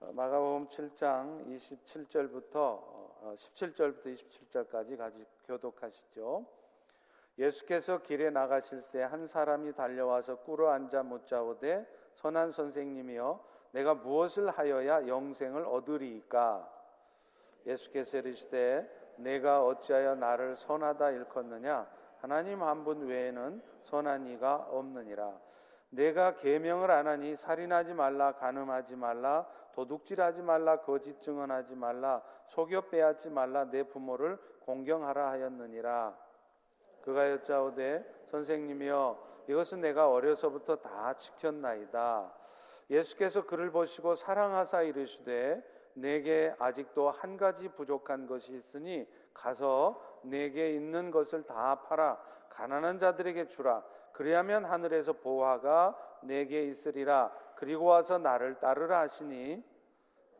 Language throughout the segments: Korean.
어, 마가복음 7장 27절부터 17절부터 27절까지 같이 교독하시죠. 예수께서 길에 나가실새 한 사람이 달려와서 꿇어 앉아 묻자오되 선한 선생님이여 내가 무엇을 하여야 영생을 얻으리이까? 예수께서 이르시되 내가 어찌하여 나를 선하다 일컫느냐? 하나님 한 분 외에는 선한 이가 없느니라. 내가 계명을 안 하니 살인하지 말라 간음하지 말라 도둑질하지 말라 거짓 증언하지 말라 속여 빼앗지 말라 내 부모를 공경하라 하였느니라. 그가 여짜오되 선생님이여 이것은 내가 어려서부터 다 지켰나이다. 예수께서 그를 보시고 사랑하사 이르시되 내게 아직도 한 가지 부족한 것이 있으니 가서 내게 있는 것을 다 팔아 가난한 자들에게 주라. 그리하면 하늘에서 보화가 내게 있으리라. 그리고 와서 나를 따르라 하시니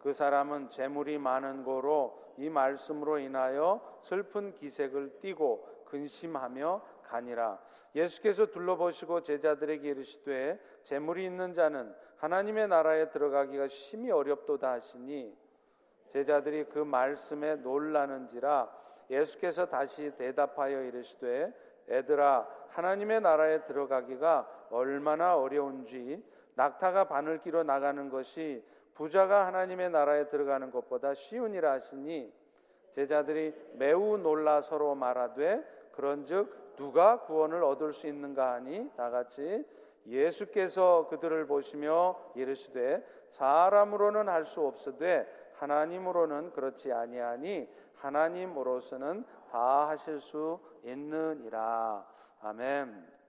그 사람은 재물이 많은 고로 이 말씀으로 인하여 슬픈 기색을 띠고 근심하며 가니라. 예수께서 둘러보시고 제자들에게 이르시되 재물이 있는 자는 하나님의 나라에 들어가기가 심히 어렵도다 하시니 제자들이 그 말씀에 놀라는지라 예수께서 다시 대답하여 이르시되 애들아 하나님의 나라에 들어가기가 얼마나 어려운지 낙타가 바늘 끼러 나가는 것이 부자가 하나님의 나라에 들어가는 것보다 쉬우니라 하시니 제자들이 매우 놀라 서로 말하되 그런즉 누가 구원을 얻을 수 있는가 하니 다 같이 예수께서 그들을 보시며 이르시되 사람으로는 할 수 없으되 하나님으로는 그렇지 아니하니 하나님으로서는 다 하실 수 있느니라 아멘.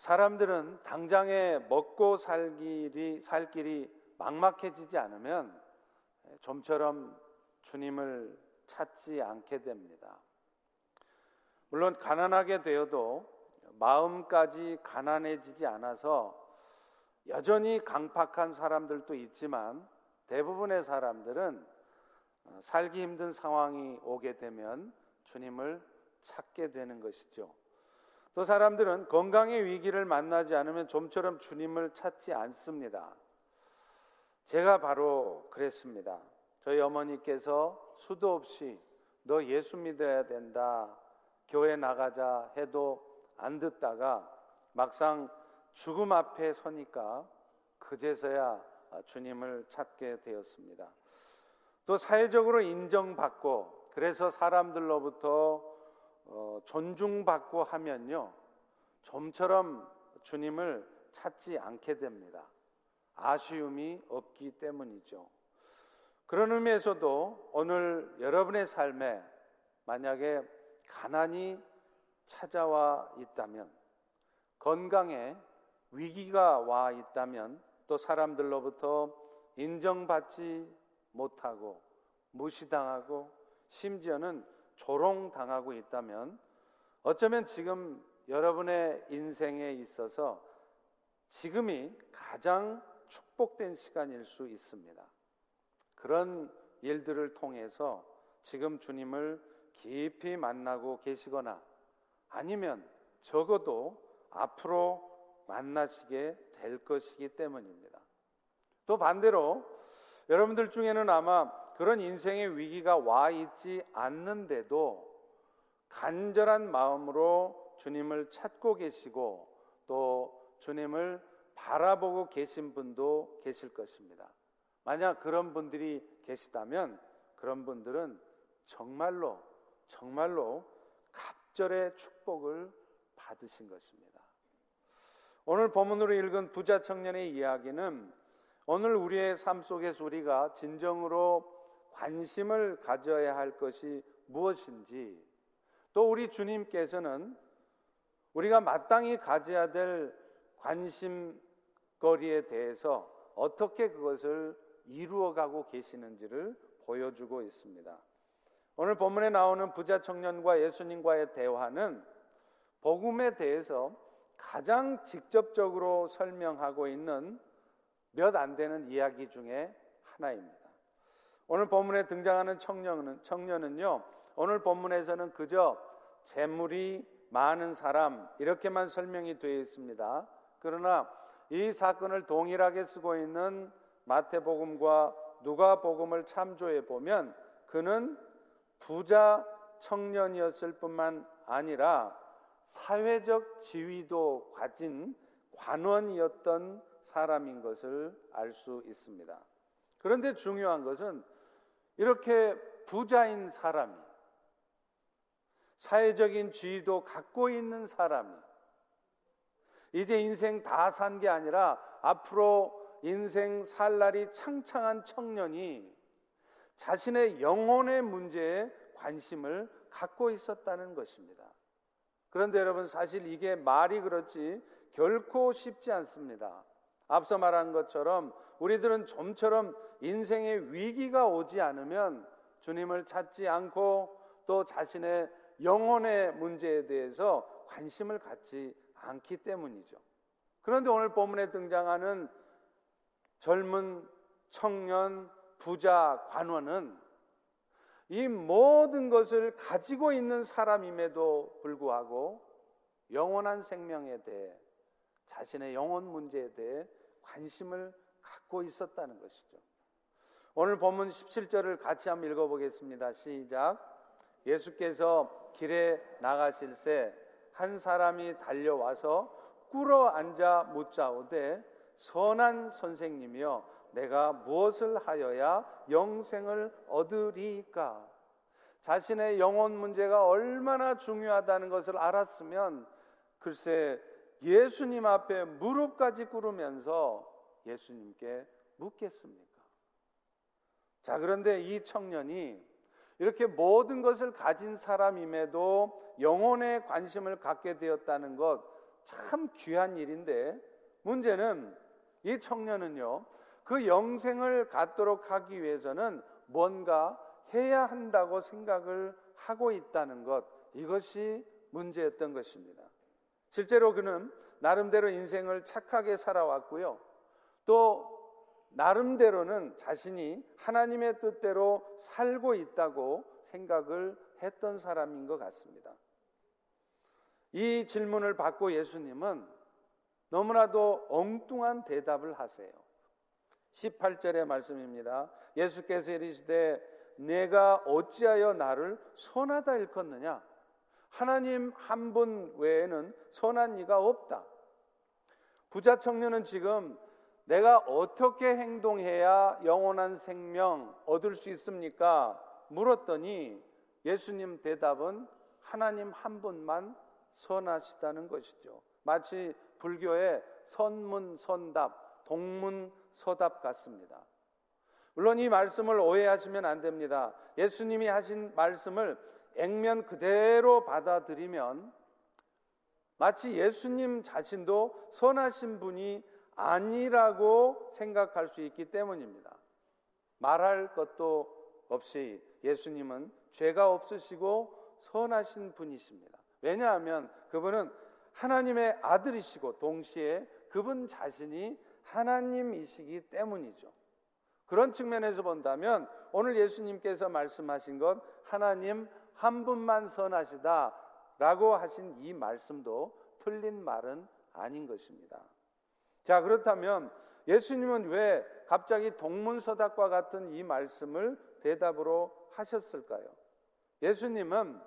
사람들은 당장에 먹고 살 길이 살 길이 막막해지지 않으면 좀처럼 주님을 찾지 않게 됩니다. 물론 가난하게 되어도 마음까지 가난해지지 않아서 여전히 강팍한 사람들도 있지만 대부분의 사람들은 살기 힘든 상황이 오게 되면 주님을 찾게 되는 것이죠. 또 사람들은 건강의 위기를 만나지 않으면 좀처럼 주님을 찾지 않습니다. 제가 바로 그랬습니다. 저희 어머니께서 수도 없이 너 예수 믿어야 된다. 교회 나가자 해도 안 듣다가 막상 죽음 앞에 서니까 그제서야 주님을 찾게 되었습니다. 또 사회적으로 인정받고 그래서 사람들로부터 어, 존중받고 하면요 좀처럼 주님을 찾지 않게 됩니다. 아쉬움이 없기 때문이죠. 그런 의미에서도 오늘 여러분의 삶에 만약에 가난이 찾아와 있다면 건강에 위기가 와 있다면 또 사람들로부터 인정받지 못하고 무시당하고 심지어는 조롱당하고 있다면 어쩌면 지금 여러분의 인생에 있어서 지금이 가장 축복된 시간일 수 있습니다. 그런 일들을 통해서 지금 주님을 깊이 만나고 계시거나 아니면 적어도 앞으로 만나시게 될 것이기 때문입니다. 또 반대로 여러분들 중에는 아마 그런 인생의 위기가 와 있지 않는데도 간절한 마음으로 주님을 찾고 계시고 또 주님을 바라보고 계신 분도 계실 것입니다. 만약 그런 분들이 계시다면 그런 분들은 정말로 정말로 갑절의 축복을 받으신 것입니다. 오늘 본문으로 읽은 부자 청년의 이야기는 오늘 우리의 삶 속에서 우리가 진정으로 관심을 가져야 할 것이 무엇인지 또 우리 주님께서는 우리가 마땅히 가져야 될 관심거리에 대해서 어떻게 그것을 이루어가고 계시는지를 보여주고 있습니다. 오늘 본문에 나오는 부자 청년과 예수님과의 대화는 복음에 대해서 가장 직접적으로 설명하고 있는 몇 안 되는 이야기 중에 하나입니다. 오늘 본문에 등장하는 청년은, 청년은요, 오늘 본문에서는 그저 재물이 많은 사람, 이렇게만 설명이 되어 있습니다. 그러나 이 사건을 동일하게 쓰고 있는 마태복음과 누가복음을 참조해 보면 그는 부자 청년이었을 뿐만 아니라 사회적 지위도 가진 관원이었던 사람인 것을 알 수 있습니다. 그런데 중요한 것은 이렇게 부자인 사람이 사회적인 지위도 갖고 있는 사람이 이제 인생 다 산 게 아니라 앞으로 인생 살 날이 창창한 청년이 자신의 영혼의 문제에 관심을 갖고 있었다는 것입니다. 그런데 여러분 사실 이게 말이 그렇지 결코 쉽지 않습니다. 앞서 말한 것처럼 우리들은 좀처럼 인생의 위기가 오지 않으면 주님을 찾지 않고 또 자신의 영혼의 문제에 대해서 관심을 갖지 않기 때문이죠. 그런데 오늘 본문에 등장하는 젊은 청년 부자 관원은 이 모든 것을 가지고 있는 사람임에도 불구하고 영원한 생명에 대해 자신의 영혼 문제에 대해 관심을 갖고 있었다는 것이죠. 오늘 본문 17절을 같이 한번 읽어보겠습니다. 시작. 예수께서 길에 나가실 새한 사람이 달려와서 꿇어 앉아 묻자오되 선한 선생님이여 내가 무엇을 하여야 영생을 얻으리까? 자신의 영혼 문제가 얼마나 중요하다는 것을 알았으면 글쎄 예수님 앞에 무릎까지 꿇으면서 예수님께 묻겠습니까? 자, 그런데 이 청년이 이렇게 모든 것을 가진 사람임에도 영혼에 관심을 갖게 되었다는 것 참 귀한 일인데 문제는 이 청년은요, 그 영생을 갖도록 하기 위해서는 뭔가 해야 한다고 생각을 하고 있다는 것, 이것이 문제였던 것입니다. 실제로 그는 나름대로 인생을 착하게 살아왔고요. 또 나름대로는 자신이 하나님의 뜻대로 살고 있다고 생각을 했던 사람인 것 같습니다. 이 질문을 받고 예수님은 너무나도 엉뚱한 대답을 하세요. 18절의 말씀입니다. 예수께서 이르시되 내가 어찌하여 나를 선하다 일컫느냐? 하나님 한 분 외에는 선한 이가 없다. 부자 청년은 지금 내가 어떻게 행동해야 영원한 생명 얻을 수 있습니까? 물었더니 예수님 대답은 하나님 한 분만 선하시다는 것이죠. 마치 불교의 선문선답, 동문서답 같습니다. 물론 이 말씀을 오해하시면 안 됩니다. 예수님이 하신 말씀을 액면 그대로 받아들이면 마치 예수님 자신도 선하신 분이 아니라고 생각할 수 있기 때문입니다. 말할 것도 없이 예수님은 죄가 없으시고 선하신 분이십니다. 왜냐하면 그분은 하나님의 아들이시고 동시에 그분 자신이 하나님이시기 때문이죠. 그런 측면에서 본다면 오늘 예수님께서 말씀하신 것 하나님 한 분만 선하시다라고 하신 이 말씀도 틀린 말은 아닌 것입니다. 자, 그렇다면 예수님은 왜 갑자기 동문서답과 같은 이 말씀을 대답으로 하셨을까요? 예수님은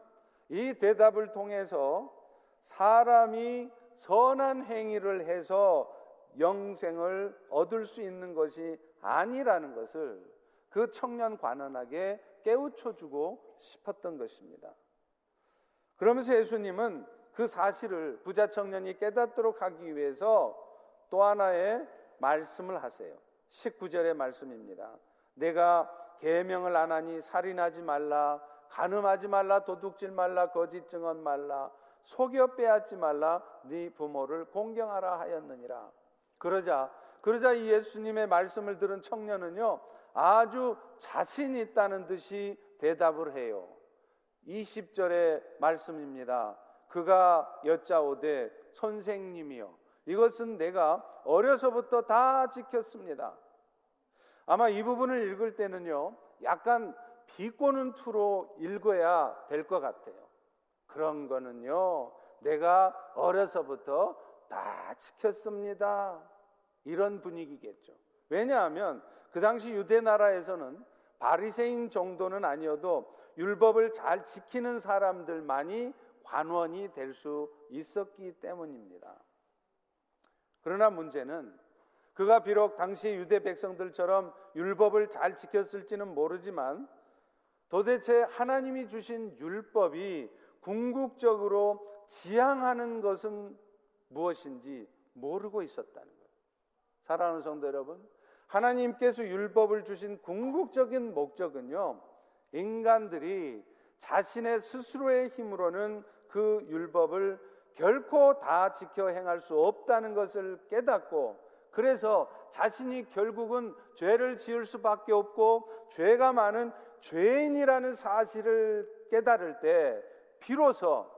이 대답을 통해서 사람이 선한 행위를 해서 영생을 얻을 수 있는 것이 아니라는 것을 그 청년 관원에게 깨우쳐 주고 싶었던 것입니다. 그러면서 예수님은 그 사실을 부자 청년이 깨닫도록 하기 위해서 또 하나의 말씀을 하세요. 19절의 말씀입니다. 내가 계명을 안 하니 살인하지 말라, 간음하지 말라, 도둑질 말라, 거짓 증언 말라, 속여 빼앗지 말라 네 부모를 공경하라 하였느니라. 그러자 그러자 이 예수님의 말씀을 들은 청년은요 아주 자신 있다는 듯이 대답을 해요. 20절의 말씀입니다. 그가 여짜오되 선생님이요 이것은 내가 어려서부터 다 지켰습니다. 아마 이 부분을 읽을 때는요 약간 비꼬는 투로 읽어야 될 것 같아요. 그런 거는요, 내가 어려서부터 다 지켰습니다. 이런 분위기겠죠. 왜냐하면 그 당시 유대 나라에서는 바리새인 정도는 아니어도 율법을 잘 지키는 사람들만이 관원이 될 수 있었기 때문입니다. 그러나 문제는 그가 비록 당시 유대 백성들처럼 율법을 잘 지켰을지는 모르지만 도대체 하나님이 주신 율법이 궁극적으로 지향하는 것은 무엇인지 모르고 있었다는 거예요. 사랑하는 성도 여러분, 하나님께서 율법을 주신 궁극적인 목적은요, 인간들이 자신의 스스로의 힘으로는 그 율법을 결코 다 지켜 행할 수 없다는 것을 깨닫고 그래서 자신이 결국은 죄를 지을 수밖에 없고 죄가 많은 죄인이라는 사실을 깨달을 때 비로소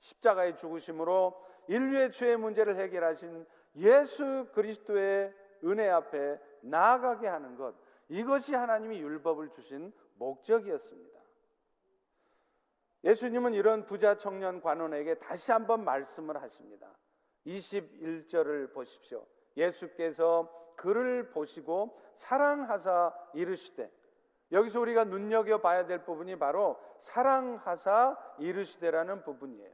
십자가의 죽으심으로 인류의 죄의 문제를 해결하신 예수 그리스도의 은혜 앞에 나아가게 하는 것 이것이 하나님이 율법을 주신 목적이었습니다. 예수님은 이런 부자 청년 관원에게 다시 한번 말씀을 하십니다. 21절을 보십시오. 예수께서 그를 보시고 사랑하사 이르시되 여기서 우리가 눈여겨 봐야 될 부분이 바로 사랑하사 이르시되라는 부분이에요.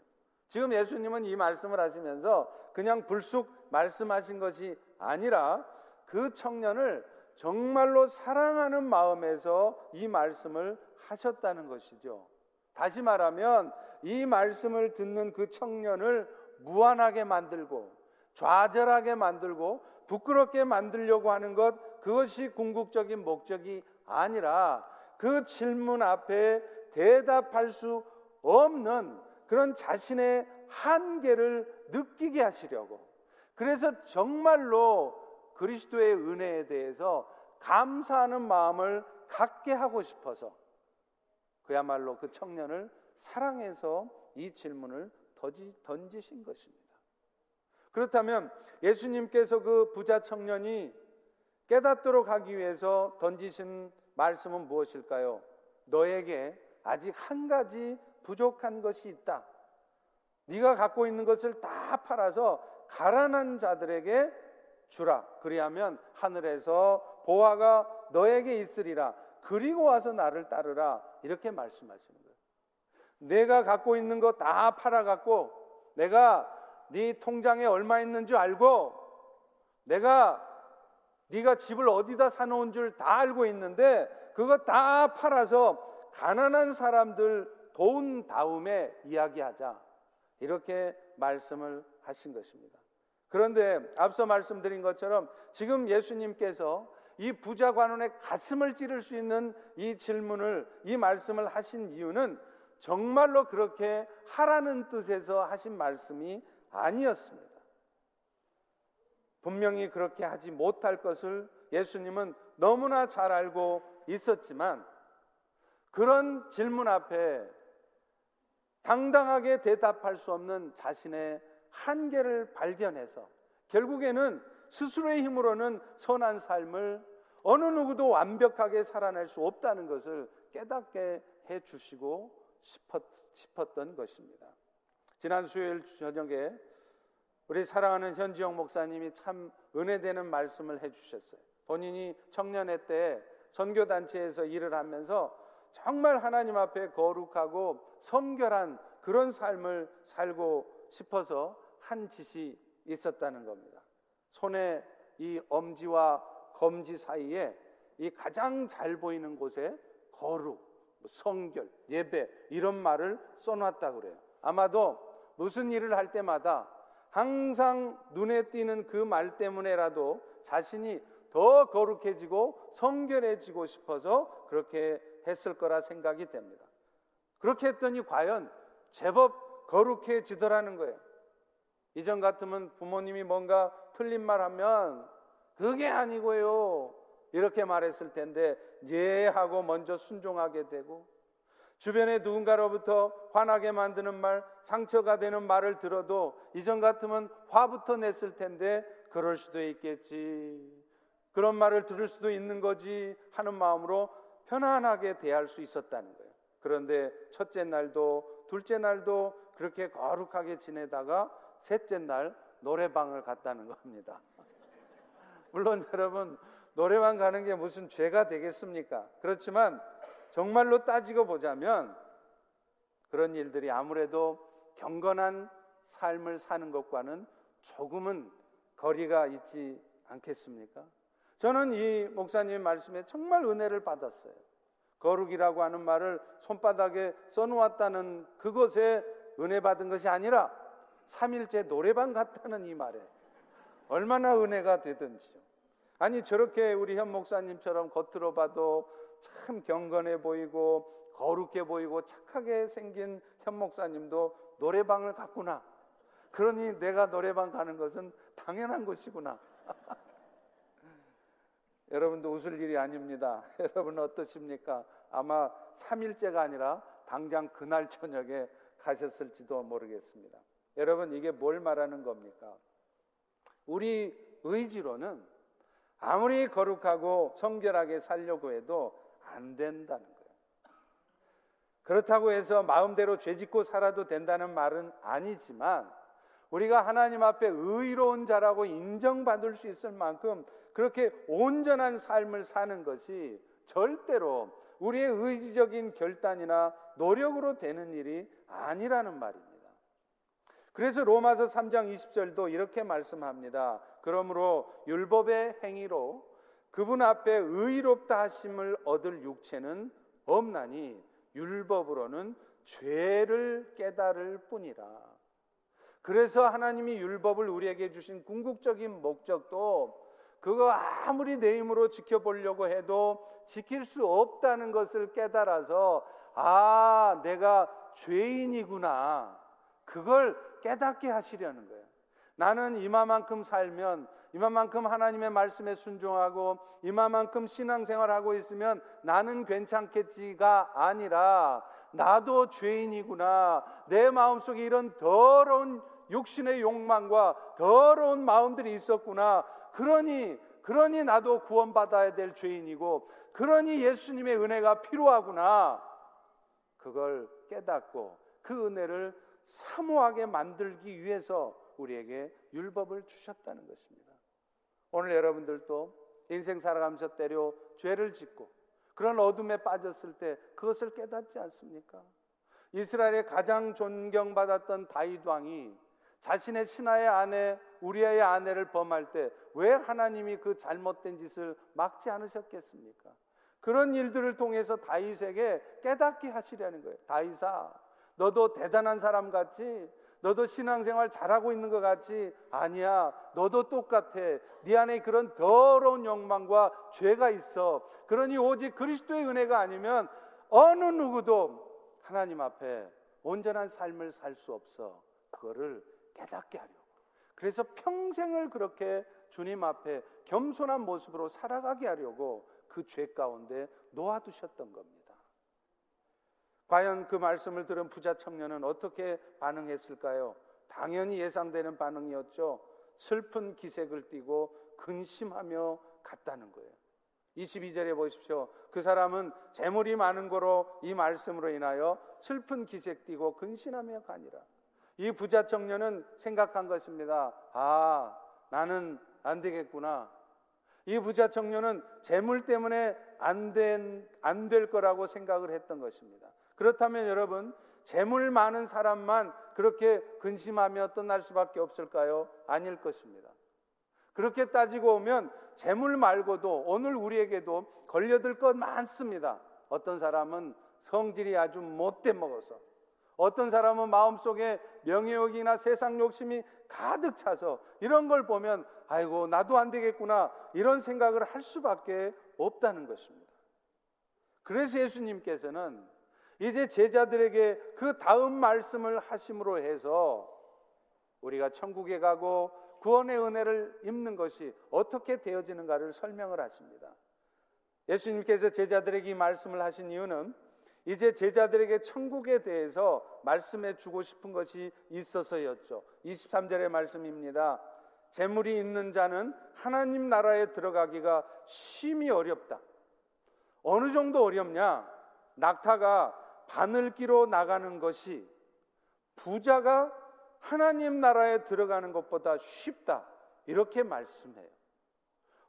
지금 예수님은 이 말씀을 하시면서 그냥 불쑥 말씀하신 것이 아니라 그 청년을 정말로 사랑하는 마음에서 이 말씀을 하셨다는 것이죠. 다시 말하면 이 말씀을 듣는 그 청년을 무안하게 만들고 좌절하게 만들고 부끄럽게 만들려고 하는 것 그것이 궁극적인 목적이 아니라 그 질문 앞에 대답할 수 없는 그런 자신의 한계를 느끼게 하시려고. 그래서 정말로 그리스도의 은혜에 대해서 감사하는 마음을 갖게 하고 싶어서 그야말로 그 청년을 사랑해서 이 질문을 던지신 것입니다. 그렇다면 예수님께서 그 부자 청년이 깨닫도록 하기 위해서 던지신 말씀은 무엇일까요? 너에게 아직 한 가지 부족한 것이 있다. 네가 갖고 있는 것을 다 팔아서 가난한 자들에게 주라. 그리하면 하늘에서 보화가 너에게 있으리라. 그리고 와서 나를 따르라. 이렇게 말씀하시는 거예요. 내가 갖고 있는 거 다 팔아 갖고 내가 네 통장에 얼마 있는 줄 알고 내가 네가 집을 어디다 사놓은 줄 다 알고 있는데 그거 다 팔아서 가난한 사람들 도운 다음에 이야기하자. 이렇게 말씀을 하신 것입니다. 그런데 앞서 말씀드린 것처럼 지금 예수님께서 이 부자 관원의 가슴을 찌를 수 있는 이 질문을 이 말씀을 하신 이유는 정말로 그렇게 하라는 뜻에서 하신 말씀이 아니었습니다. 분명히 그렇게 하지 못할 것을 예수님은 너무나 잘 알고 있었지만 그런 질문 앞에 당당하게 대답할 수 없는 자신의 한계를 발견해서 결국에는 스스로의 힘으로는 선한 삶을 어느 누구도 완벽하게 살아낼 수 없다는 것을 깨닫게 해 주시고 싶었, 던 것입니다. 지난 수요일 저녁에 우리 사랑하는 현지영 목사님이 참 은혜되는 말씀을 해 주셨어요. 본인이 청년회 때 선교단체에서 일을 하면서 정말 하나님 앞에 거룩하고 성결한 그런 삶을 살고 싶어서 한 짓이 있었다는 겁니다. 손에 이 엄지와 검지 사이에 이 가장 잘 보이는 곳에 거룩, 뭐 성결, 예배 이런 말을 써놨다 그래요. 아마도 무슨 일을 할 때마다 항상 눈에 띄는 그 말 때문에라도 자신이 더 거룩해지고 성결해지고 싶어서 그렇게 했을 거라 생각이 됩니다. 그렇게 했더니 과연 제법 거룩해지더라는 거예요. 이전 같으면 부모님이 뭔가 틀린 말 하면 그게 아니고요. 이렇게 말했을 텐데 예 하고 먼저 순종하게 되고 주변에 누군가로부터 화나게 만드는 말, 상처가 되는 말을 들어도 이전 같으면 화부터 냈을 텐데 그럴 수도 있겠지. 그런 말을 들을 수도 있는 거지 하는 마음으로 편안하게 대할 수 있었다는 거예요. 그런데 첫째 날도 둘째 날도 그렇게 거룩하게 지내다가 셋째 날 노래방을 갔다는 겁니다. 물론 여러분 노래방 가는 게 무슨 죄가 되겠습니까? 그렇지만 정말로 따지고 보자면 그런 일들이 아무래도 경건한 삶을 사는 것과는 조금은 거리가 있지 않겠습니까? 저는 이 목사님 말씀에 정말 은혜를 받았어요. 거룩이라고 하는 말을 손바닥에 써놓았다는 그것에 은혜 받은 것이 아니라 3일째 노래방 갔다는 이 말에 얼마나 은혜가 되든지요. 아니 저렇게 우리 현 목사님처럼 겉으로 봐도 참 경건해 보이고 거룩해 보이고 착하게 생긴 현 목사님도 노래방을 갔구나. 그러니 내가 노래방 가는 것은 당연한 것이구나. 여러분도 웃을 일이 아닙니다. 여러분 어떠십니까? 아마 3일째가 아니라 당장 그날 저녁에 가셨을지도 모르겠습니다. 여러분 이게 뭘 말하는 겁니까? 우리 의지로는 아무리 거룩하고 성결하게 살려고 해도 안 된다는 거예요. 그렇다고 해서 마음대로 죄 짓고 살아도 된다는 말은 아니지만 우리가 하나님 앞에 의로운 자라고 인정받을 수 있을 만큼 그렇게 온전한 삶을 사는 것이 절대로 우리의 의지적인 결단이나 노력으로 되는 일이 아니라는 말입니다. 그래서 로마서 3장 20절도 이렇게 말씀합니다. 그러므로 율법의 행위로 그분 앞에 의롭다 하심을 얻을 육체는 없나니 율법으로는 죄를 깨달을 뿐이라. 그래서 하나님이 율법을 우리에게 주신 궁극적인 목적도 그거 아무리 내 힘으로 지켜보려고 해도 지킬 수 없다는 것을 깨달아서 아, 내가 죄인이구나. 그걸 깨닫게 하시려는 거예요. 나는 이마만큼 살면 이마만큼 하나님의 말씀에 순종하고 이마만큼 신앙생활하고 있으면 나는 괜찮겠지가 아니라 나도 죄인이구나. 내 마음속에 이런 더러운 육신의 욕망과 더러운 마음들이 있었구나. 그러니 그러니 나도 구원받아야 될 죄인이고 그러니 예수님의 은혜가 필요하구나. 그걸 깨닫고 그 은혜를 사모하게 만들기 위해서 우리에게 율법을 주셨다는 것입니다. 오늘 여러분들도 인생 살아가면서 때려 죄를 짓고 그런 어둠에 빠졌을 때 그것을 깨닫지 않습니까? 이스라엘의 가장 존경받았던 다윗 왕이 자신의 신하의 아내 우리아의 아내를 범할 때 왜 하나님이 그 잘못된 짓을 막지 않으셨겠습니까? 그런 일들을 통해서 다윗에게 깨닫게 하시려는 거예요. 다윗아, 너도 대단한 사람 같지? 너도 신앙생활 잘하고 있는 것 같지? 아니야. 너도 똑같아. 네 안에 그런 더러운 욕망과 죄가 있어. 그러니 오직 그리스도의 은혜가 아니면 어느 누구도 하나님 앞에 온전한 삶을 살 수 없어. 그거를 깨닫게 하려고. 그래서 평생을 그렇게 주님 앞에 겸손한 모습으로 살아가게 하려고 그 죄 가운데 놓아두셨던 겁니다. 과연 그 말씀을 들은 부자 청년은 어떻게 반응했을까요? 당연히 예상되는 반응이었죠. 슬픈 기색을 띠고 근심하며 갔다는 거예요. 22절에 보십시오. 그 사람은 재물이 많은 거로 이 말씀으로 인하여 슬픈 기색 띠고 근심하며 가니라. 이 부자 청년은 생각한 것입니다. 아, 나는 안 되겠구나. 이 부자 청년은 재물 때문에 안 된, 안 될 거라고 생각을 했던 것입니다. 그렇다면 여러분, 재물 많은 사람만 그렇게 근심하며 떠날 수밖에 없을까요? 아닐 것입니다. 그렇게 따지고 오면 재물 말고도 오늘 우리에게도 걸려들 것 많습니다. 어떤 사람은 성질이 아주 못돼 먹어서 어떤 사람은 마음속에 명예욕이나 세상 욕심이 가득 차서 이런 걸 보면 아이고 나도 안 되겠구나 이런 생각을 할 수밖에 없다는 것입니다. 그래서 예수님께서는 이제 제자들에게 그 다음 말씀을 하심으로 해서 우리가 천국에 가고 구원의 은혜를 입는 것이 어떻게 되어지는가를 설명을 하십니다. 예수님께서 제자들에게 이 말씀을 하신 이유는 이제 제자들에게 천국에 대해서 말씀해 주고 싶은 것이 있어서였죠. 23절의 말씀입니다. 재물이 있는 자는 하나님 나라에 들어가기가 심히 어렵다. 어느 정도 어렵냐? 낙타가 바늘기로 나가는 것이 부자가 하나님 나라에 들어가는 것보다 쉽다. 이렇게 말씀해요.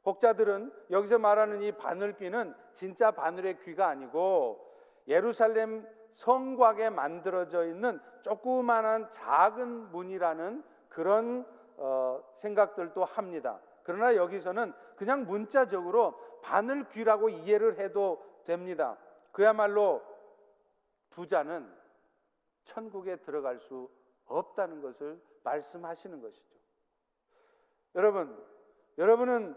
혹자들은 여기서 말하는 이 바늘귀는 진짜 바늘의 귀가 아니고 예루살렘 성곽에 만들어져 있는 조그마한 작은 문이라는 그런 어, 생각들도 합니다. 그러나 여기서는 그냥 문자적으로 바늘귀라고 이해를 해도 됩니다. 그야말로 부자는 천국에 들어갈 수 없다는 것을 말씀하시는 것이죠. 여러분, 여러분은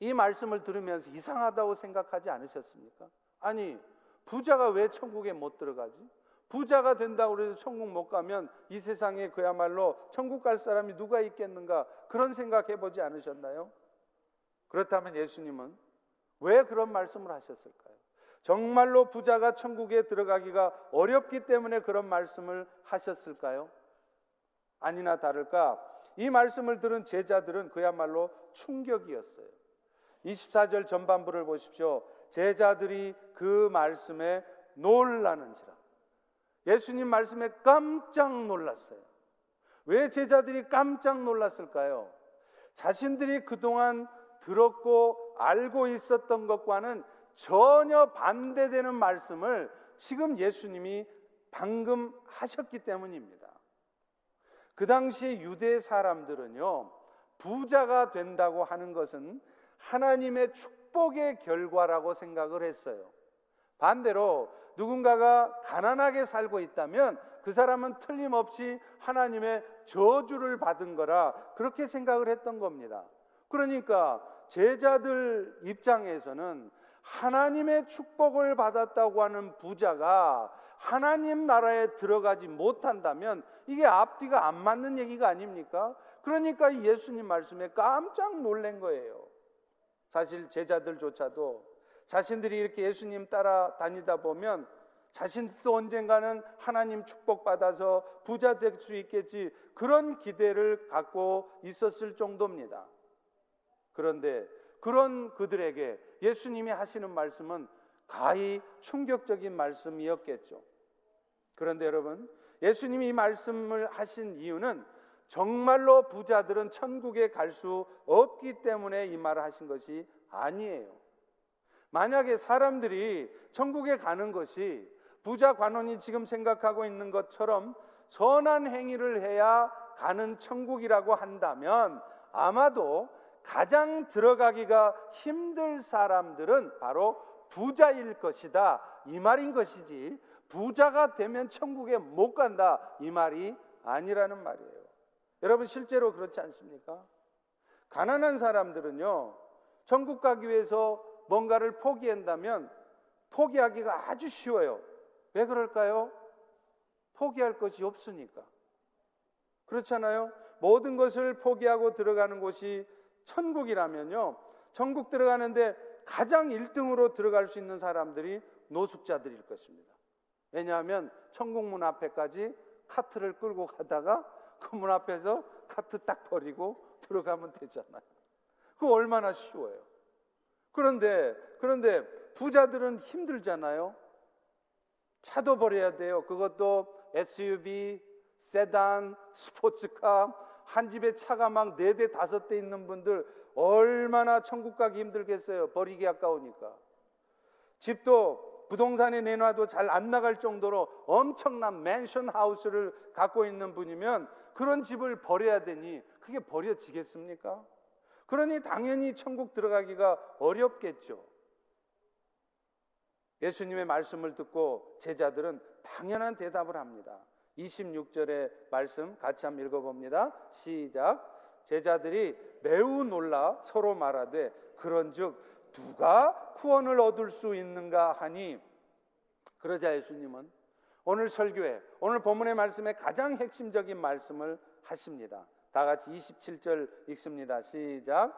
이 말씀을 들으면서 이상하다고 생각하지 않으셨습니까? 아니, 부자가 왜 천국에 못 들어가지? 부자가 된다고 해서 천국 못 가면 이 세상에 그야말로 천국 갈 사람이 누가 있겠는가? 그런 생각해 보지 않으셨나요? 그렇다면 예수님은 왜 그런 말씀을 하셨을까요? 정말로 부자가 천국에 들어가기가 어렵기 때문에 그런 말씀을 하셨을까요? 아니나 다를까 이 말씀을 들은 제자들은 그야말로 충격이었어요. 24절 전반부를 보십시오. 제자들이 그 말씀에 놀라는지라. 예수님 말씀에 깜짝 놀랐어요. 왜 제자들이 깜짝 놀랐을까요? 자신들이 그동안 들었고 알고 있었던 것과는 전혀 반대되는 말씀을 지금 예수님이 방금 하셨기 때문입니다. 그 당시 유대 사람들은요, 부자가 된다고 하는 것은 하나님의 축복의 결과라고 생각을 했어요. 반대로 누군가가 가난하게 살고 있다면 그 사람은 틀림없이 하나님의 저주를 받은 거라 그렇게 생각을 했던 겁니다. 그러니까 제자들 입장에서는 하나님의 축복을 받았다고 하는 부자가 하나님 나라에 들어가지 못한다면 이게 앞뒤가 안 맞는 얘기가 아닙니까? 그러니까 예수님 말씀에 깜짝 놀란 거예요. 사실 제자들조차도 자신들이 이렇게 예수님 따라 다니다 보면 자신도 언젠가는 하나님 축복받아서 부자 될 수 있겠지 그런 기대를 갖고 있었을 정도입니다. 그런데 그런 그들에게 예수님이 하시는 말씀은 가히 충격적인 말씀이었겠죠. 그런데 여러분, 예수님이 이 말씀을 하신 이유는 정말로 부자들은 천국에 갈 수 없기 때문에 이 말을 하신 것이 아니에요. 만약에 사람들이 천국에 가는 것이 부자 관원이 지금 생각하고 있는 것처럼 선한 행위를 해야 가는 천국이라고 한다면 아마도 가장 들어가기가 힘들 사람들은 바로 부자일 것이다. 이 말인 것이지 부자가 되면 천국에 못 간다. 이 말이 아니라는 말이에요. 여러분 실제로 그렇지 않습니까? 가난한 사람들은요. 천국 가기 위해서 뭔가를 포기한다면 포기하기가 아주 쉬워요. 왜 그럴까요? 포기할 것이 없으니까. 그렇잖아요? 모든 것을 포기하고 들어가는 곳이 천국이라면요. 천국 들어가는데 가장 1등으로 들어갈 수 있는 사람들이 노숙자들일 것입니다. 왜냐하면 천국 문 앞에까지 카트를 끌고 가다가 그 문 앞에서 카트 딱 버리고 들어가면 되잖아요. 그 얼마나 쉬워요. 그런데 그런데 부자들은 힘들잖아요. 차도 버려야 돼요. 그것도 SUV, 세단, 스포츠카, 한 집에 차가 막 네 대, 다섯 대 있는 분들 얼마나 천국 가기 힘들겠어요. 버리기 아까우니까. 집도 부동산에 내놔도 잘 안 나갈 정도로 엄청난 맨션 하우스를 갖고 있는 분이면 그런 집을 버려야 되니 그게 버려지겠습니까? 그러니 당연히 천국 들어가기가 어렵겠죠. 예수님의 말씀을 듣고 제자들은 당연한 대답을 합니다. 26절의 말씀 같이 한번 읽어봅니다. 시작. 제자들이 매우 놀라 서로 말하되 그런즉 누가 구원을 얻을 수 있는가 하니 그러자 예수님은 오늘 설교에 오늘 본문의 말씀에 가장 핵심적인 말씀을 하십니다. 다 같이 27절 읽습니다. 시작.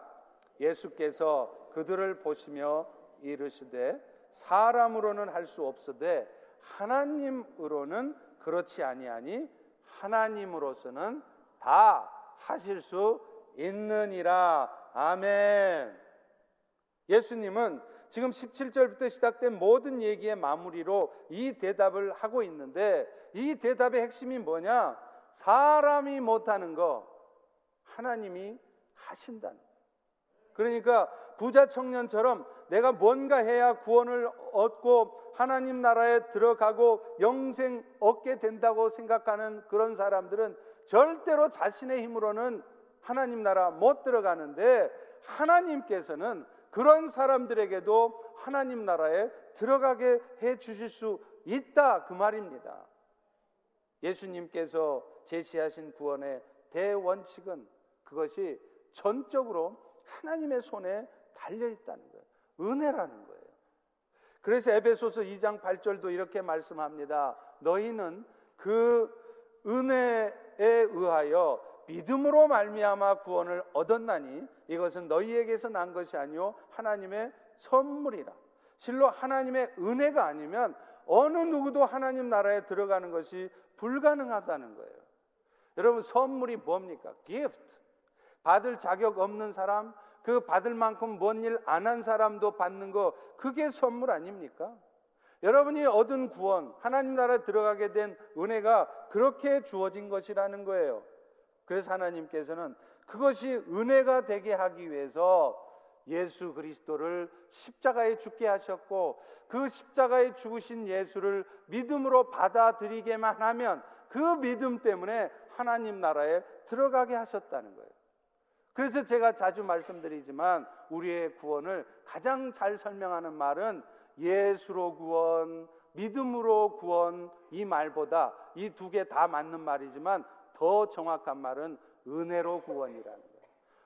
예수께서 그들을 보시며 이르시되 사람으로는 할 수 없으되 하나님으로는 그렇지 아니하니 하나님으로서는 다 하실 수 있느니라. 아멘. 예수님은 지금 17절부터 시작된 모든 얘기의 마무리로 이 대답을 하고 있는데 이 대답의 핵심이 뭐냐? 사람이 못하는 거 하나님이 하신다는 그러니까 부자 청년처럼 내가 뭔가 해야 구원을 얻고 하나님 나라에 들어가고 영생 얻게 된다고 생각하는 그런 사람들은 절대로 자신의 힘으로는 하나님 나라 못 들어가는데 하나님께서는 그런 사람들에게도 하나님 나라에 들어가게 해 주실 수 있다 그 말입니다. 예수님께서 제시하신 구원의 대원칙은 그것이 전적으로 하나님의 손에 달려 있다는. 은혜라는 거예요. 그래서 에베소서 2장 8절도 이렇게 말씀합니다. 너희는 그 은혜에 의하여 믿음으로 말미암아 구원을 얻었나니 이것은 너희에게서 난 것이 아니요 하나님의 선물이라. 실로 하나님의 은혜가 아니면 어느 누구도 하나님 나라에 들어가는 것이 불가능하다는 거예요. 여러분 선물이 뭡니까? gift. 받을 자격 없는 사람, 그 받을 만큼 뭔 일 안 한 사람도 받는 거 그게 선물 아닙니까? 여러분이 얻은 구원, 하나님 나라에 들어가게 된 은혜가 그렇게 주어진 것이라는 거예요. 그래서 하나님께서는 그것이 은혜가 되게 하기 위해서 예수 그리스도를 십자가에 죽게 하셨고 그 십자가에 죽으신 예수를 믿음으로 받아들이게만 하면 그 믿음 때문에 하나님 나라에 들어가게 하셨다는 거예요. 그래서 제가 자주 말씀드리지만 우리의 구원을 가장 잘 설명하는 말은 예수로 구원, 믿음으로 구원 이 말보다 이 두 개 다 맞는 말이지만 더 정확한 말은 은혜로 구원이라는 거예요.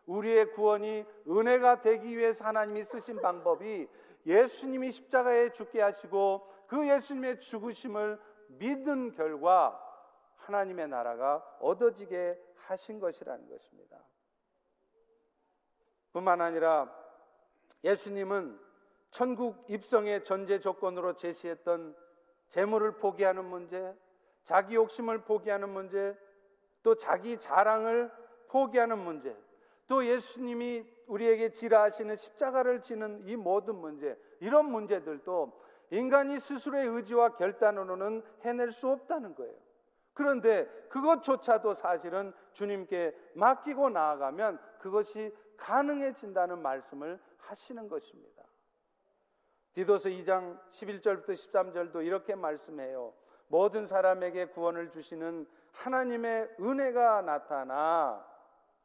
우리의 구원이 은혜가 되기 위해서 하나님이 쓰신 방법이 예수님이 십자가에 죽게 하시고 그 예수님의 죽으심을 믿은 결과 하나님의 나라가 얻어지게 하신 것이라는 것입니다. 뿐만 아니라 예수님은 천국 입성의 전제 조건으로 제시했던 재물을 포기하는 문제, 자기 욕심을 포기하는 문제, 또 자기 자랑을 포기하는 문제, 또 예수님이 우리에게 지라하시는 십자가를 지는 이 모든 문제, 이런 문제들도 인간이 스스로의 의지와 결단으로는 해낼 수 없다는 거예요. 그런데 그것조차도 사실은 주님께 맡기고 나아가면 그것이 가능해진다는 말씀을 하시는 것입니다. 디도서 2장 11절부터 13절도 이렇게 말씀해요. 모든 사람에게 구원을 주시는 하나님의 은혜가 나타나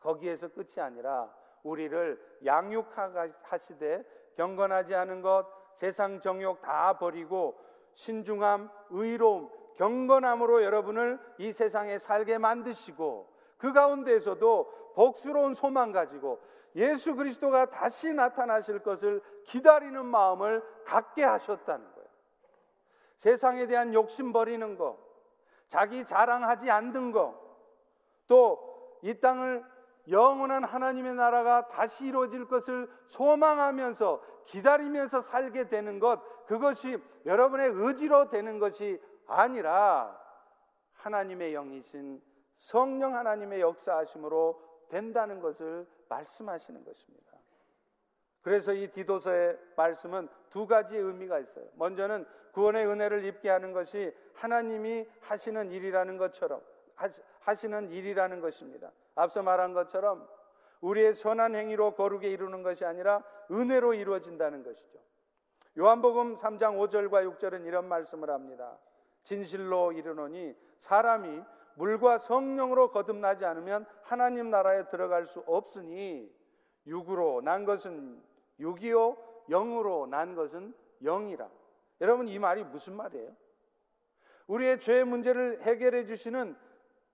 거기에서 끝이 아니라 우리를 양육하시되 경건하지 않은 것, 세상 정욕 다 버리고 신중함, 의로움, 경건함으로 여러분을 이 세상에 살게 만드시고 그 가운데에서도 복스러운 소망 가지고 예수 그리스도가 다시 나타나실 것을 기다리는 마음을 갖게 하셨다는 거예요. 세상에 대한 욕심 버리는 거, 자기 자랑하지 않는 거, 또 이 땅을 영원한 하나님의 나라가 다시 이루어질 것을 소망하면서 기다리면서 살게 되는 것, 그것이 여러분의 의지로 되는 것이 아니라 하나님의 영이신 성령 하나님의 역사하심으로 된다는 것을 말씀하시는 것입니다. 그래서 이 디도서의 말씀은 두 가지 의미가 있어요. 먼저는 구원의 은혜를 입게 하는 것이 하나님이 하시는 일이라는 것처럼 하시는 일이라는 것입니다. 앞서 말한 것처럼 우리의 선한 행위로 거룩에 이루는 것이 아니라 은혜로 이루어진다는 것이죠. 요한복음 3장 5절과 6절은 이런 말씀을 합니다. 진실로 이르노니 사람이 물과 성령으로 거듭나지 않으면 하나님 나라에 들어갈 수 없으니 육으로 난 것은 육이요 영으로 난 것은 영이라. 여러분 이 말이 무슨 말이에요? 우리의 죄 문제를 해결해 주시는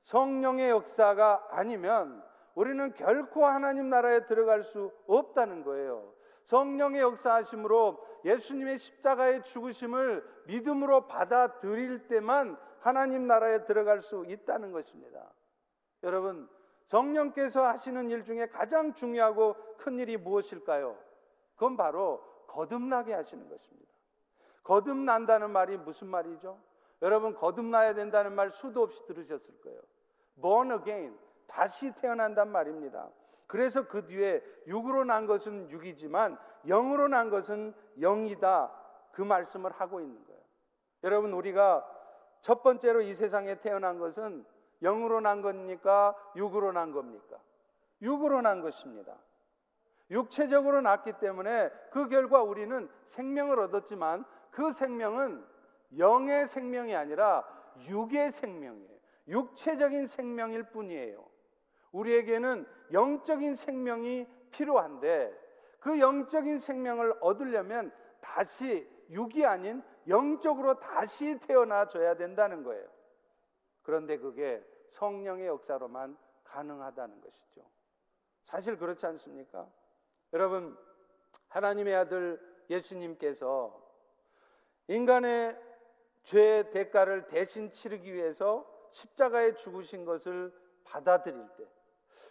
성령의 역사가 아니면 우리는 결코 하나님 나라에 들어갈 수 없다는 거예요. 성령의 역사하심으로 예수님의 십자가의 죽으심을 믿음으로 받아들일 때만 하나님 나라에 들어갈 수 있다는 것입니다. 여러분, 성령께서 하시는 일 중에 가장 중요하고 큰 일이 무엇일까요? 그건 바로 거듭나게 하시는 것입니다. 거듭난다는 말이 무슨 말이죠? 여러분, 거듭나야 된다는 말 수도 없이 들으셨을 거예요. born again, 다시 태어난단 말입니다. 그래서 그 뒤에 육으로 난 것은 육이지만 영으로 난 것은 영이다. 그 말씀을 하고 있는 거예요. 여러분, 우리가 첫 번째로 이 세상에 태어난 것은 영으로 난 겁니까? 육으로 난 겁니까? 육으로 난 것입니다. 육체적으로 낳기 때문에 그 결과 우리는 생명을 얻었지만 그 생명은 영의 생명이 아니라 육의 생명이에요. 육체적인 생명일 뿐이에요. 우리에게는 영적인 생명이 필요한데 그 영적인 생명을 얻으려면 다시 육이 아닌 영적으로 다시 태어나줘야 된다는 거예요. 그런데 그게 성령의 역사로만 가능하다는 것이죠. 사실 그렇지 않습니까? 여러분, 하나님의 아들 예수님께서 인간의 죄의 대가를 대신 치르기 위해서 십자가에 죽으신 것을 받아들일 때,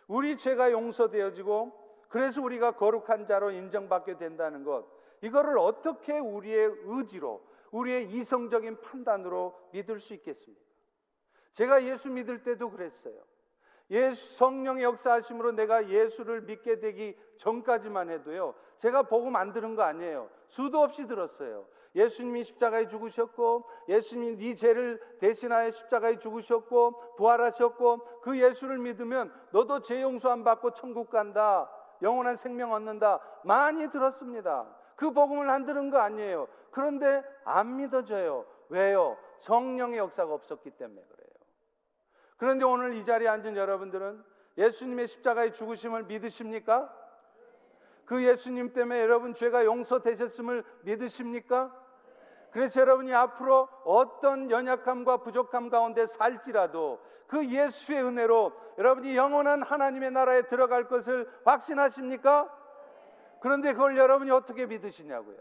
우리 죄가 용서되어지고 그래서 우리가 거룩한 자로 인정받게 된다는 것, 이거를 어떻게 우리의 의지로, 우리의 이성적인 판단으로 믿을 수 있겠습니까? 제가 예수 믿을 때도 그랬어요. 예수 성령의 역사하심으로 내가 예수를 믿게 되기 전까지만 해도요. 제가 복음 안 들은 거 아니에요. 수도 없이 들었어요. 예수님이 십자가에 죽으셨고 예수님이 네 죄를 대신하여 십자가에 죽으셨고 부활하셨고 그 예수를 믿으면 너도 죄 용서 안 받고 천국 간다. 영원한 생명 얻는다. 많이 들었습니다. 그 복음을 안 들은 거 아니에요. 그런데 안 믿어져요. 왜요? 성령의 역사가 없었기 때문에 그래요. 그런데 오늘 이 자리에 앉은 여러분들은 예수님의 십자가의 죽으심을 믿으십니까? 그 예수님 때문에 여러분 죄가 용서되셨음을 믿으십니까? 그래서 여러분이 앞으로 어떤 연약함과 부족함 가운데 살지라도 그 예수의 은혜로 여러분이 영원한 하나님의 나라에 들어갈 것을 확신하십니까? 그런데 그걸 여러분이 어떻게 믿으시냐고요?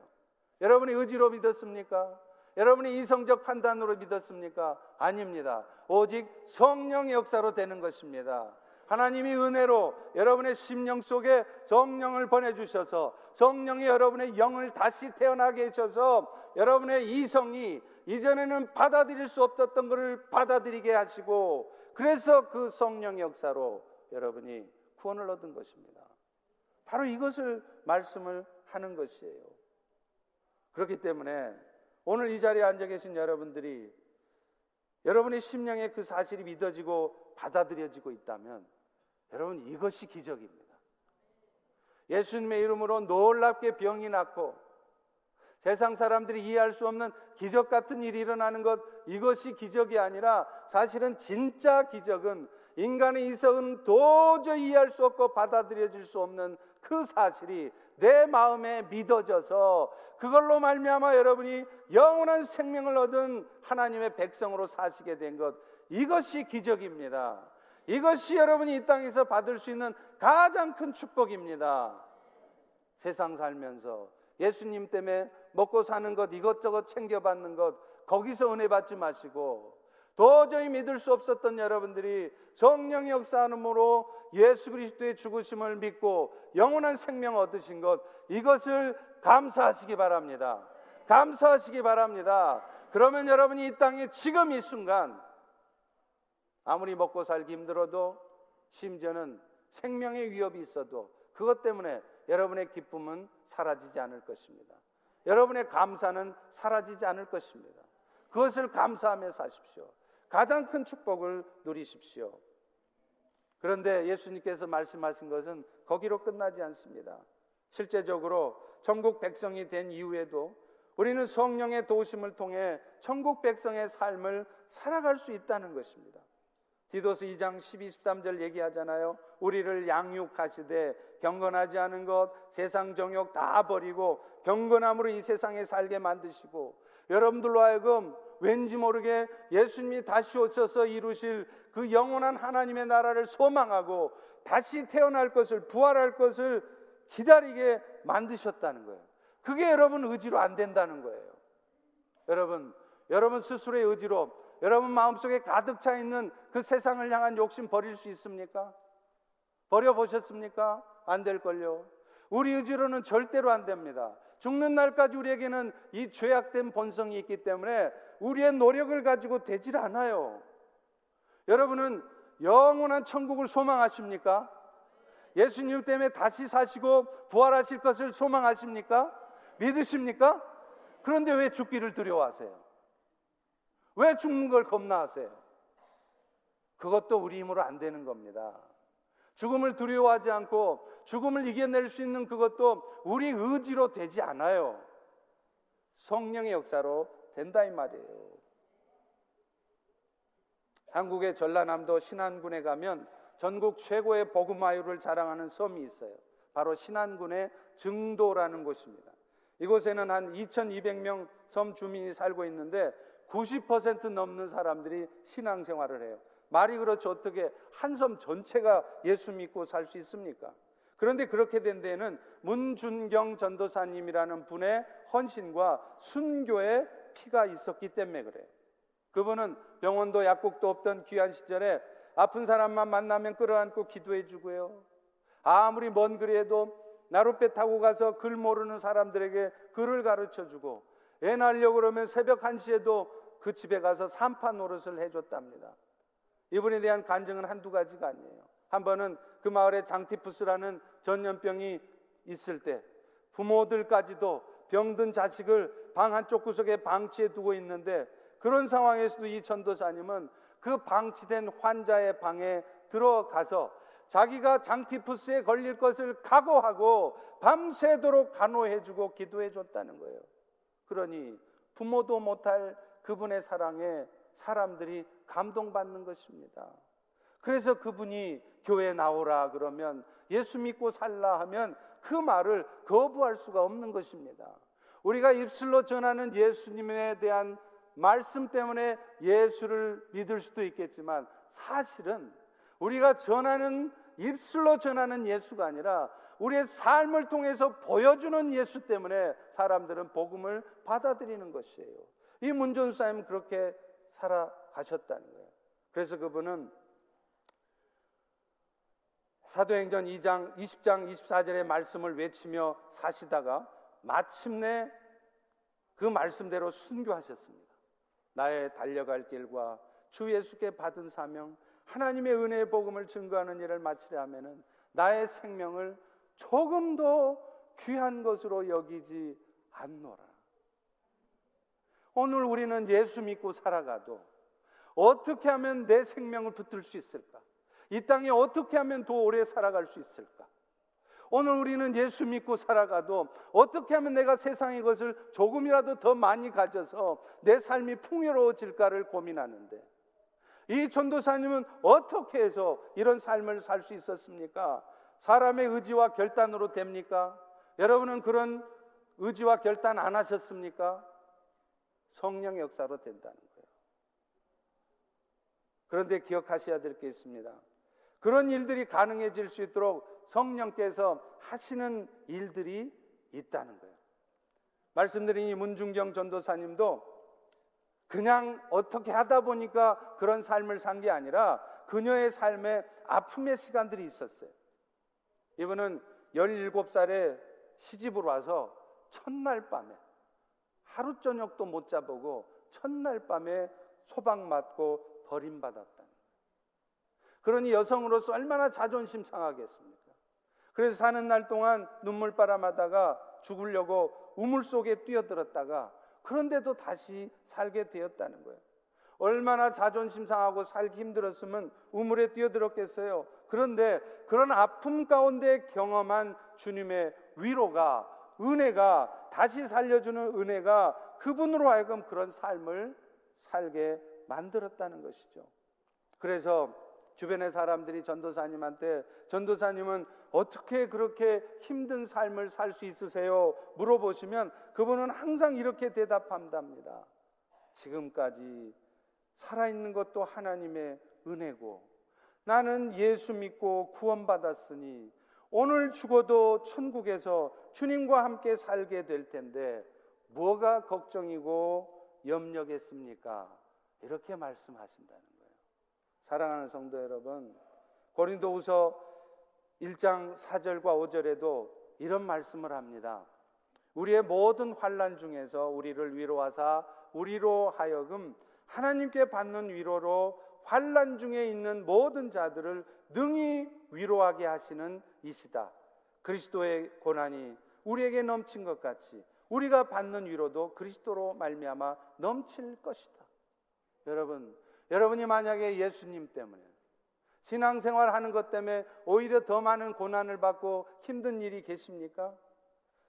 여러분이 의지로 믿었습니까? 여러분이 이성적 판단으로 믿었습니까? 아닙니다. 오직 성령의 역사로 되는 것입니다. 하나님이 은혜로 여러분의 심령 속에 성령을 보내주셔서 성령이 여러분의 영을 다시 태어나게 해셔서 여러분의 이성이 이전에는 받아들일 수 없었던 것을 받아들이게 하시고 그래서 그 성령 역사로 여러분이 구원을 얻은 것입니다. 바로 이것을 말씀을 하는 것이에요. 그렇기 때문에 오늘 이 자리에 앉아 계신 여러분들이 여러분의 심령에 그 사실이 믿어지고 받아들여지고 있다면 여러분 이것이 기적입니다. 예수님의 이름으로 놀랍게 병이 낫고 세상 사람들이 이해할 수 없는 기적 같은 일이 일어나는 것 이것이 기적이 아니라 사실은 진짜 기적은 인간의 이성은 도저히 이해할 수 없고 받아들여질 수 없는 그 사실이 내 마음에 믿어져서 그걸로 말미암아 여러분이 영원한 생명을 얻은 하나님의 백성으로 사시게 된 것 이것이 기적입니다. 이것이 여러분이 이 땅에서 받을 수 있는 가장 큰 축복입니다. 세상 살면서 예수님 때문에 먹고 사는 것 이것저것 챙겨받는 것 거기서 은혜 받지 마시고 도저히 믿을 수 없었던 여러분들이 성령의 역사하므로 예수 그리스도의 죽으심을 믿고 영원한 생명 얻으신 것 이것을 감사하시기 바랍니다. 감사하시기 바랍니다. 그러면 여러분이 이 땅에 지금 이 순간 아무리 먹고 살기 힘들어도 심지어는 생명의 위협이 있어도 그것 때문에 여러분의 기쁨은 사라지지 않을 것입니다. 여러분의 감사는 사라지지 않을 것입니다. 그것을 감사하며 사십시오. 가장 큰 축복을 누리십시오. 그런데 예수님께서 말씀하신 것은 거기로 끝나지 않습니다. 실제적으로 천국 백성이 된 이후에도 우리는 성령의 도우심을 통해 천국 백성의 삶을 살아갈 수 있다는 것입니다. 디도스 2장 12, 13절 얘기하잖아요. 우리를 양육하시되 경건하지 않은 것, 세상 정욕 다 버리고 경건함으로 이 세상에 살게 만드시고 여러분들로 하여금 왠지 모르게 예수님이 다시 오셔서 이루실 그 영원한 하나님의 나라를 소망하고 다시 태어날 것을 부활할 것을 기다리게 만드셨다는 거예요. 그게 여러분 의지로 안 된다는 거예요. 여러분, 여러분 스스로의 의지로 여러분 마음속에 가득 차 있는 그 세상을 향한 욕심 버릴 수 있습니까? 버려 보셨습니까? 안 될걸요. 우리 의지로는 절대로 안 됩니다. 죽는 날까지 우리에게는 이 죄악된 본성이 있기 때문에 우리의 노력을 가지고 되질 않아요. 여러분은 영원한 천국을 소망하십니까? 예수님 때문에 다시 사시고 부활하실 것을 소망하십니까? 믿으십니까? 그런데 왜 죽기를 두려워하세요? 왜 죽는 걸 겁나하세요? 그것도 우리 힘으로 안 되는 겁니다. 죽음을 두려워하지 않고 죽음을 이겨낼 수 있는 그것도 우리 의지로 되지 않아요. 성령의 역사로 된다 이 말이에요. 한국의 전라남도 신안군에 가면 전국 최고의 복음화율을 자랑하는 섬이 있어요. 바로 신안군의 증도라는 곳입니다. 이곳에는 한 2,200명 섬 주민이 살고 있는데 90% 넘는 사람들이 신앙생활을 해요. 말이 그렇죠. 어떻게 한 섬 전체가 예수 믿고 살 수 있습니까? 그런데 그렇게 된 데에는 문준경 전도사님이라는 분의 헌신과 순교의 피가 있었기 때문에 그래요. 그분은 병원도 약국도 없던 귀한 시절에 아픈 사람만 만나면 끌어안고 기도해 주고요. 아무리 먼 거리에도 나룻배 타고 가서 글 모르는 사람들에게 글을 가르쳐 주고 애 낳으려고 그러면 새벽 1시에도 그 집에 가서 산파 노릇을 해줬답니다. 이분에 대한 간증은 한두 가지가 아니에요. 한 번은 그 마을에 장티푸스라는 전염병이 있을 때 부모들까지도 병든 자식을 방 한쪽 구석에 방치해 두고 있는데 그런 상황에서도 이 전도사님은 그 방치된 환자의 방에 들어가서 자기가 장티푸스에 걸릴 것을 각오하고 밤새도록 간호해주고 기도해줬다는 거예요. 그러니 부모도 못할 그분의 사랑에 사람들이 감동받는 것입니다. 그래서 그분이 교회 나오라 그러면 예수 믿고 살라 하면 그 말을 거부할 수가 없는 것입니다. 우리가 입술로 전하는 예수님에 대한 말씀 때문에 예수를 믿을 수도 있겠지만 사실은 우리가 전하는 입술로 전하는 예수가 아니라 우리의 삶을 통해서 보여주는 예수 때문에 사람들은 복음을 받아들이는 것이에요. 이 문전사님은 그렇게 살아가셨다는 거예요. 그래서 그분은 사도행전 2장 20장 24절의 말씀을 외치며 사시다가 마침내 그 말씀대로 순교하셨습니다. 나의 달려갈 길과 주 예수께 받은 사명 하나님의 은혜의 복음을 증거하는 일을 마치려 하면은 나의 생명을 조금도 귀한 것으로 여기지 않노라. 오늘 우리는 예수 믿고 살아가도 어떻게 하면 내 생명을 붙들 수 있을까? 이 땅에 어떻게 하면 더 오래 살아갈 수 있을까? 오늘 우리는 예수 믿고 살아가도 어떻게 하면 내가 세상의 것을 조금이라도 더 많이 가져서 내 삶이 풍요로워질까를 고민하는데 이 전도사님은 어떻게 해서 이런 삶을 살 수 있었습니까? 사람의 의지와 결단으로 됩니까? 여러분은 그런 의지와 결단 안 하셨습니까? 성령 역사로 된다는 거예요. 그런데 기억하셔야 될 게 있습니다. 그런 일들이 가능해질 수 있도록 성령께서 하시는 일들이 있다는 거예요. 말씀드린 이 문중경 전도사님도 그냥 어떻게 하다 보니까 그런 삶을 산 게 아니라 그녀의 삶에 아픔의 시간들이 있었어요. 이분은 17살에 시집을 와서 첫날 밤에 하루 저녁도 못 자보고 첫날 밤에 소방 맞고 버림받았다는 그러니 여성으로서 얼마나 자존심 상하겠습니까? 그래서 사는 날 동안 눈물바람 하다가 죽으려고 우물 속에 뛰어들었다가 그런데도 다시 살게 되었다는 거예요. 얼마나 자존심 상하고 살기 힘들었으면 우물에 뛰어들었겠어요. 그런데 그런 아픔 가운데 경험한 주님의 위로가 은혜가 다시 살려주는 은혜가 그분으로 하여금 그런 삶을 살게 만들었다는 것이죠. 그래서 주변의 사람들이 전도사님한테 전도사님은 어떻게 그렇게 힘든 삶을 살 수 있으세요? 물어보시면 그분은 항상 이렇게 대답한답니다. 지금까지 살아있는 것도 하나님의 은혜고 나는 예수 믿고 구원받았으니 오늘 죽어도 천국에서 주님과 함께 살게 될 텐데 뭐가 걱정이고 염려겠습니까? 이렇게 말씀하신다는 거예요. 사랑하는 성도 여러분, 고린도후서 1장 4절과 5절에도 이런 말씀을 합니다. 우리의 모든 환란 중에서 우리를 위로하사 우리로 하여금 하나님께 받는 위로로 환란 중에 있는 모든 자들을 능히 위로하게 하시는 이시다. 그리스도의 고난이 우리에게 넘친 것 같이 우리가 받는 위로도 그리스도로 말미암아 넘칠 것이다. 여러분, 여러분이 만약에 예수님 때문에 신앙생활 하는 것 때문에 오히려 더 많은 고난을 받고 힘든 일이 계십니까?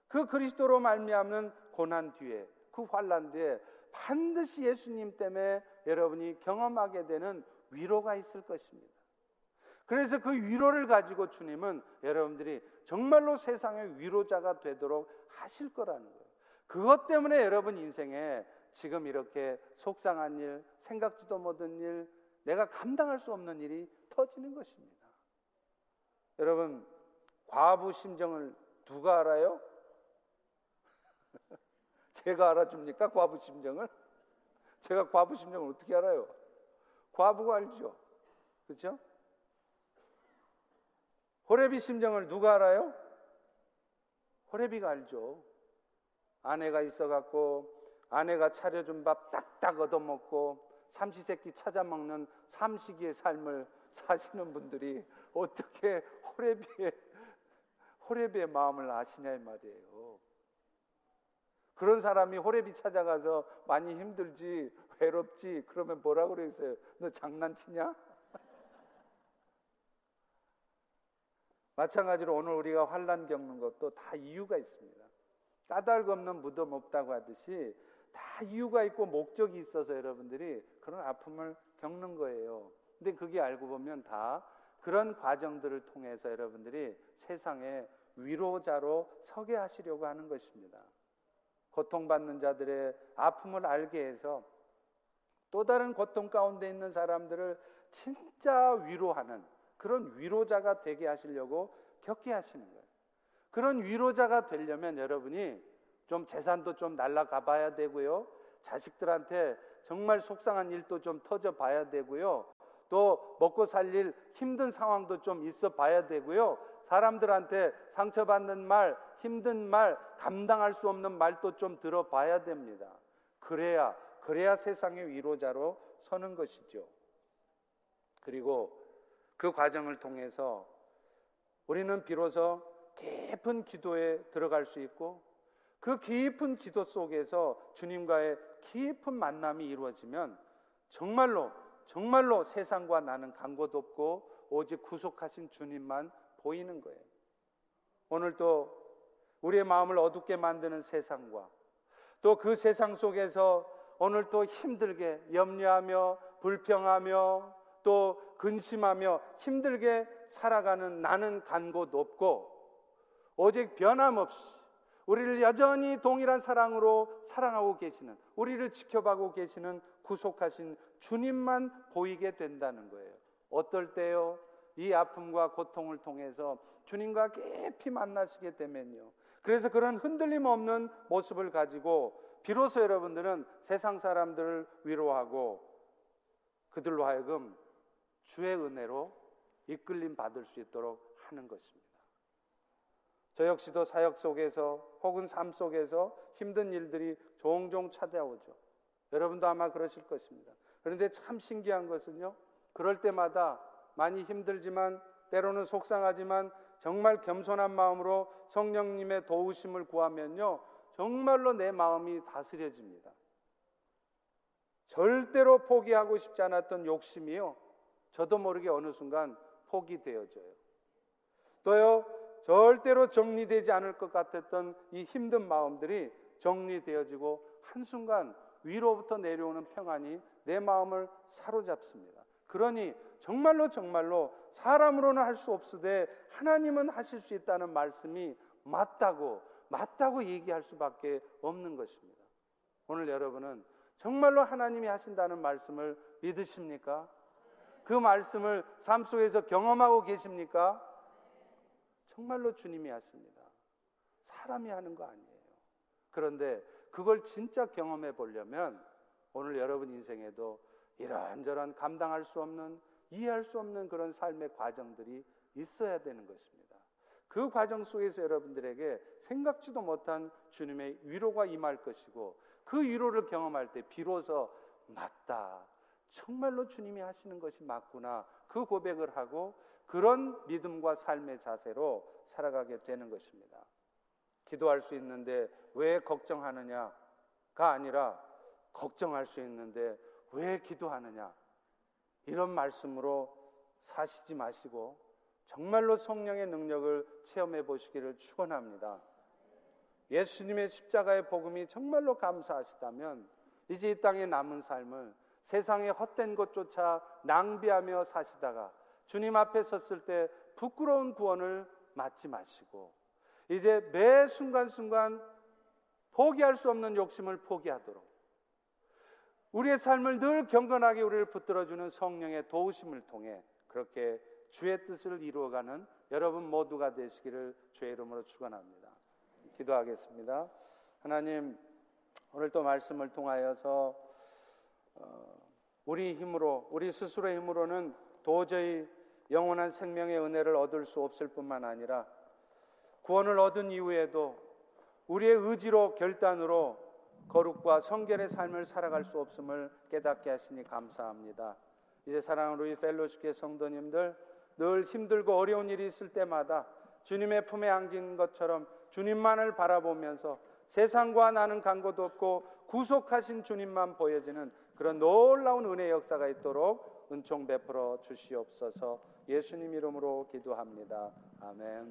그 그리스도로 말미암는 고난 뒤에 그 환란 뒤에 반드시 예수님 때문에 여러분이 경험하게 되는 위로가 있을 것입니다. 그래서 그 위로를 가지고 주님은 여러분들이 정말로 세상의 위로자가 되도록 하실 거라는 거예요. 그것 때문에 여러분 인생에 지금 이렇게 속상한 일, 생각지도 못한 일, 내가 감당할 수 없는 일이 터지는 것입니다. 여러분, 과부 심정을 누가 알아요? 제가 알아줍니까? 과부 심정을? 제가 과부 심정을 어떻게 알아요? 과부가 알죠. 그렇죠? 호레비 심정을 누가 알아요? 호레비가 알죠. 아내가 있어 갖고 아내가 차려준 밥 딱딱 얻어먹고 삼시세끼 찾아먹는 삼시기의 삶을 사시는 분들이 어떻게 호레비의 호레비의 마음을 아시냐 이 말이에요. 그런 사람이 호레비 찾아가서 많이 힘들지 외롭지 그러면 뭐라 그러겠어요? 너 장난치냐? 마찬가지로 오늘 우리가 환란 겪는 것도 다 이유가 있습니다. 까닭 없는 무덤 없다고 하듯이 다 이유가 있고 목적이 있어서 여러분들이 그런 아픔을 겪는 거예요. 근데 그게 알고 보면 다 그런 과정들을 통해서 여러분들이 세상에 위로자로 서게 하시려고 하는 것입니다. 고통받는 자들의 아픔을 알게 해서 또 다른 고통 가운데 있는 사람들을 진짜 위로하는 그런 위로자가 되게 하시려고 겪게 하시는 거예요. 그런 위로자가 되려면 여러분이 좀 재산도 좀 날라가 봐야 되고요. 자식들한테 정말 속상한 일도 좀 터져 봐야 되고요. 또 먹고 살릴 힘든 상황도 좀 있어 봐야 되고요. 사람들한테 상처받는 말, 힘든 말, 감당할 수 없는 말도 좀 들어봐야 됩니다. 그래야, 그래야 세상의 위로자로 서는 것이죠. 그리고 그 과정을 통해서 우리는 비로소 깊은 기도에 들어갈 수 있고 그 깊은 기도 속에서 주님과의 깊은 만남이 이루어지면 정말로 정말로 세상과 나는 간 곳 없고 오직 구속하신 주님만 보이는 거예요. 오늘도 우리의 마음을 어둡게 만드는 세상과 또 그 세상 속에서 오늘 또 힘들게 염려하며 불평하며 또 근심하며 힘들게 살아가는 나는 간 곳 없고 오직 변함없이 우리를 여전히 동일한 사랑으로 사랑하고 계시는 우리를 지켜봐고 계시는 구속하신 주님만 보이게 된다는 거예요. 어떨 때요? 이 아픔과 고통을 통해서 주님과 깊이 만나시게 되면요. 그래서 그런 흔들림 없는 모습을 가지고 비로소 여러분들은 세상 사람들을 위로하고 그들로 하여금 주의 은혜로 이끌림 받을 수 있도록 하는 것입니다. 저 역시도 사역 속에서 혹은 삶 속에서 힘든 일들이 종종 찾아오죠. 여러분도 아마 그러실 것입니다. 그런데 참 신기한 것은요. 그럴 때마다 많이 힘들지만 때로는 속상하지만 정말 겸손한 마음으로 성령님의 도우심을 구하면요. 정말로 내 마음이 다스려집니다. 절대로 포기하고 싶지 않았던 욕심이요. 저도 모르게 어느 순간 포기되어져요. 또요, 절대로 정리되지 않을 것 같았던 이 힘든 마음들이 정리되어지고 한순간 위로부터 내려오는 평안이 내 마음을 사로잡습니다. 그러니 정말로 정말로 사람으로는 할 수 없으되 하나님은 하실 수 있다는 말씀이 맞다고 맞다고 얘기할 수밖에 없는 것입니다. 오늘 여러분은 정말로 하나님이 하신다는 말씀을 믿으십니까? 그 말씀을 삶 속에서 경험하고 계십니까? 정말로 주님이 하십니다. 사람이 하는 거 아니에요. 그런데 그걸 진짜 경험해 보려면 오늘 여러분 인생에도 이런저런 감당할 수 없는 이해할 수 없는 그런 삶의 과정들이 있어야 되는 것입니다. 그 과정 속에서 여러분들에게 생각지도 못한 주님의 위로가 임할 것이고 그 위로를 경험할 때 비로소 맞다. 정말로 주님이 하시는 것이 맞구나. 그 고백을 하고 그런 믿음과 삶의 자세로 살아가게 되는 것입니다. 기도할 수 있는데 왜 걱정하느냐가 아니라 걱정할 수 있는데 왜 기도하느냐 이런 말씀으로 사시지 마시고 정말로 성령의 능력을 체험해 보시기를 축원합니다. 예수님의 십자가의 복음이 정말로 감사하시다면 이제 이 땅에 남은 삶을 세상의 헛된 것조차 낭비하며 사시다가 주님 앞에 섰을 때 부끄러운 구원을 맞지 마시고 이제 매 순간순간 포기할 수 없는 욕심을 포기하도록 우리의 삶을 늘 경건하게 우리를 붙들어주는 성령의 도우심을 통해 그렇게 주의 뜻을 이루어가는 여러분 모두가 되시기를 주의 이름으로 축원합니다. 기도하겠습니다. 하나님 오늘 또 말씀을 통하여서 어, 우리 힘으로 우리 스스로의 힘으로는 도저히 영원한 생명의 은혜를 얻을 수 없을 뿐만 아니라 구원을 얻은 이후에도 우리의 의지로 결단으로 거룩과 성결의 삶을 살아갈 수 없음을 깨닫게 하시니 감사합니다. 이제 사랑하는 우리 펠로시계 성도님들 늘 힘들고 어려운 일이 있을 때마다 주님의 품에 안긴 것처럼 주님만을 바라보면서 세상과 나는 간고도 없고 구속하신 주님만 보여지는 그런 놀라운 은혜 역사가 있도록 은총 베풀어 주시옵소서 예수님 이름으로 기도합니다. 아멘.